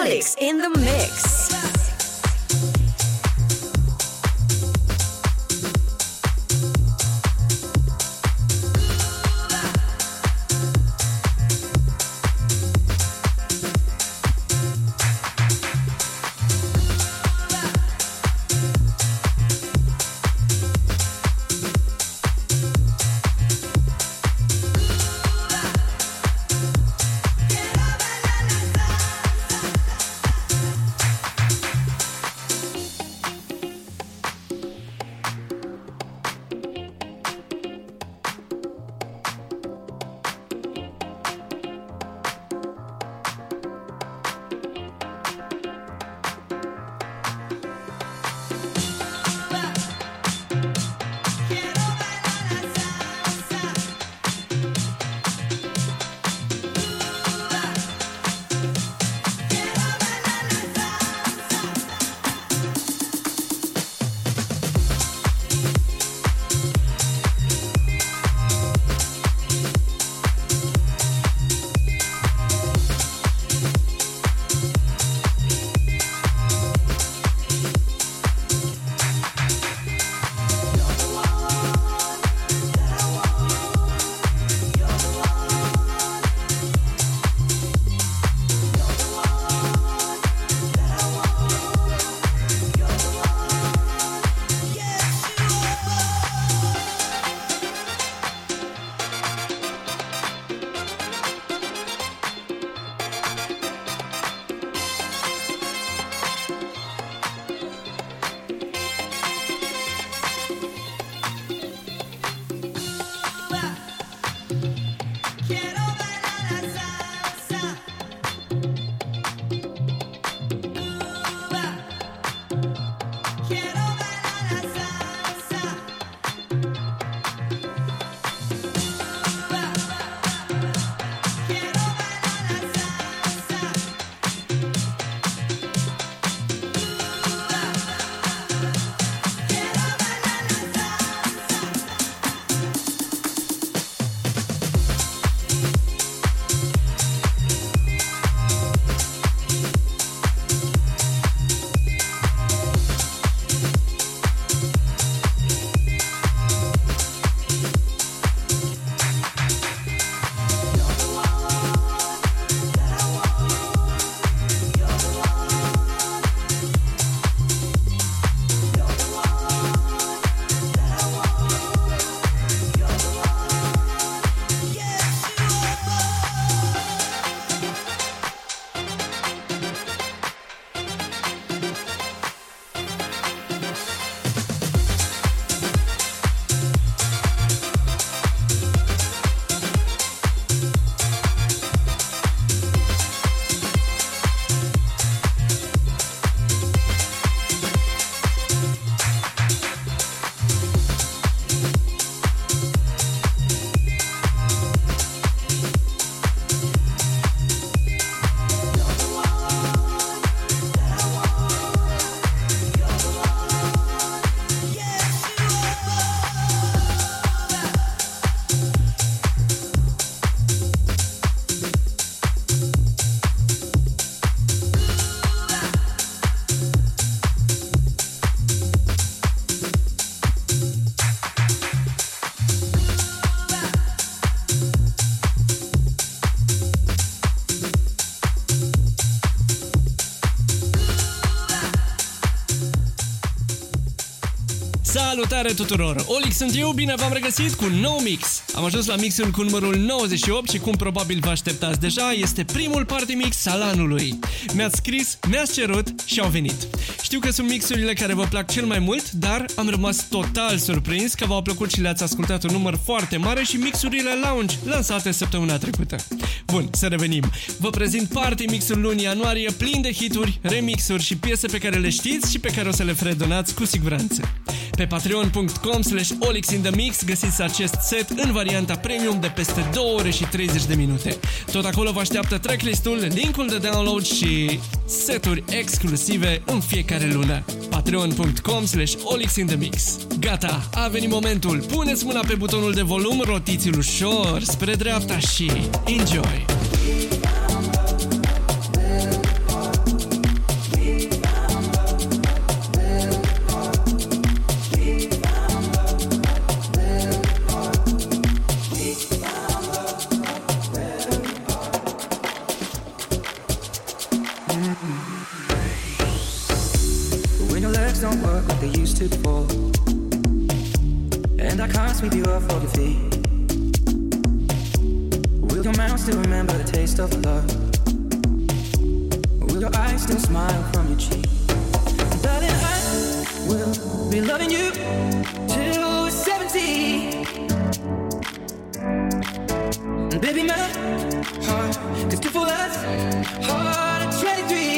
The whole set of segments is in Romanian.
Olix in the mix. Salutare tuturor! Olix sunt eu, bine v-am regăsit cu un nou mix. Am ajuns la mixul cu numărul 98 și cum probabil vă așteptați deja, este primul party mix al anului. Mi-ați scris, mi-ați cerut și au venit. Știu că sunt mixurile care vă plac cel mai mult, dar am rămas total surprins că v-au plăcut și le-ați ascultat un număr foarte mare și mixurile lounge lansate săptămâna trecută. Bun, să revenim. Vă prezint party mixul lunii ianuarie plin de hituri, remixuri și piese pe care le știți și pe care o să le fredonați cu siguranță. Pe patreon.com slash olixinthemix găsiți acest set în varianta premium de peste 2 ore și 30 de minute. Tot acolo vă așteaptă tracklist-ul, linkul de download și seturi exclusive în fiecare lună. patreon.com slash olixinthemix Gata, a venit momentul. Puneți mâna pe butonul de volum, rotiți-l ușor spre dreapta și enjoy! to the. And I can't sweep you off of your feet. Will your mouth still remember the taste of love? Will your eyes still smile from your cheek? And darling, I will be loving you till 70. And baby, my heart is too full of heart at 23.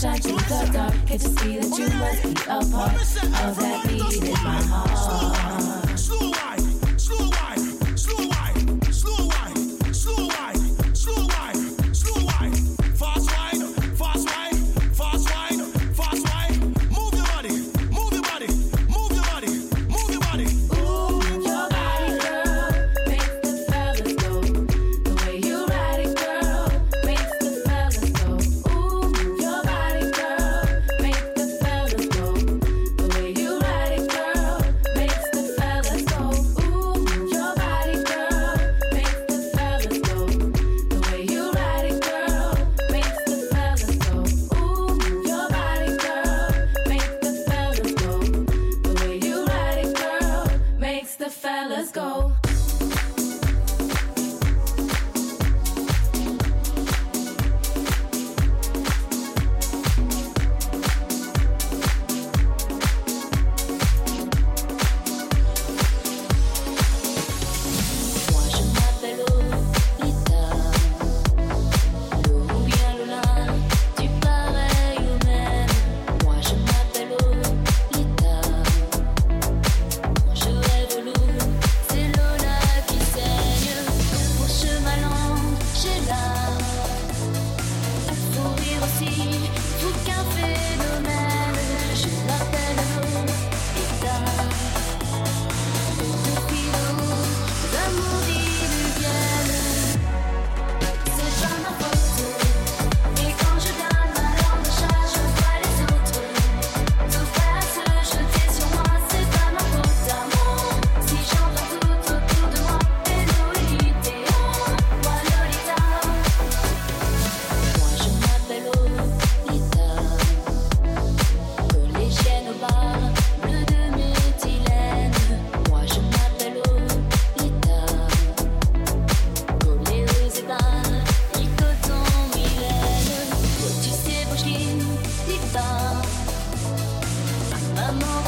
shot you the dark. Can't you see that you must be a part of that beat in my heart.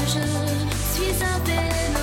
je suis un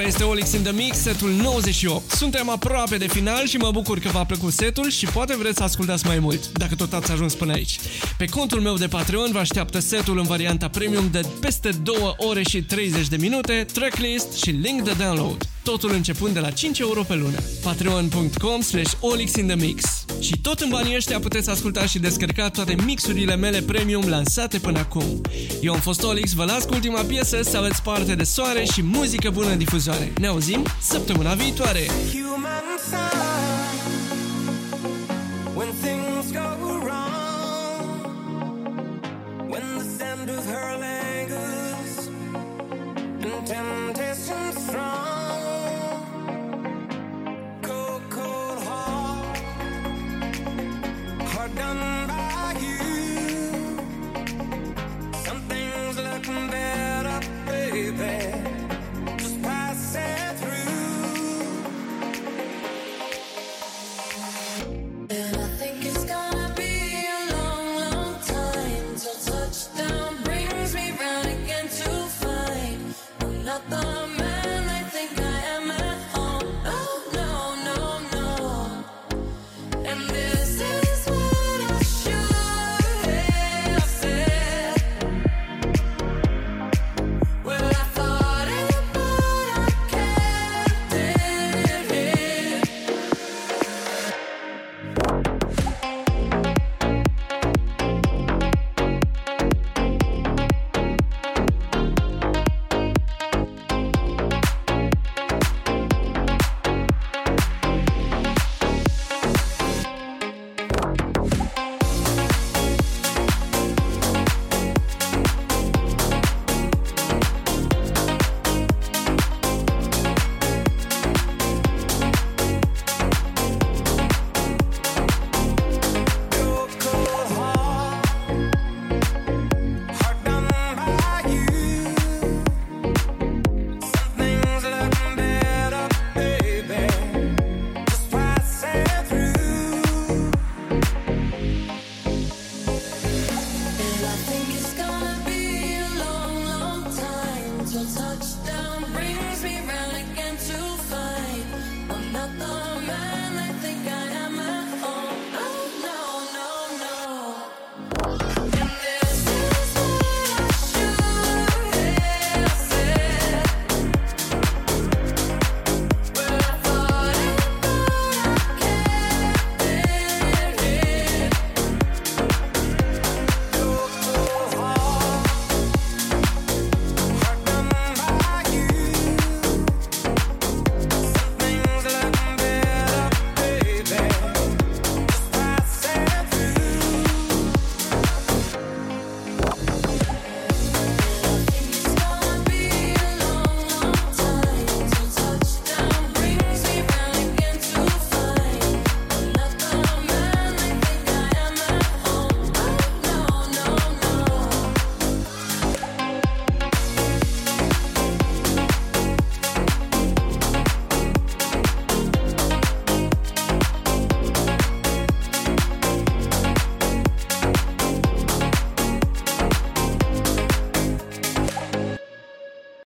Acesta este Olix in the Mix, setul 98. Suntem aproape de final și mă bucur că v-a plăcut setul și poate vreți să ascultați mai mult, dacă tot ați ajuns până aici. Pe contul meu de Patreon vă așteaptă setul în varianta premium de peste 2 ore și 30 de minute, tracklist și link de download. Totul începând de la 5 euro pe lună. Patreon.com slash Olix in the Mix. Și tot în banii ăștia puteți asculta și descărca toate mixurile mele premium lansate până acum. Eu am fost Olix, vă las cu ultima piesă să aveți parte de soare și muzică bună în difuzoare. Ne auzim săptămâna viitoare! Human sign.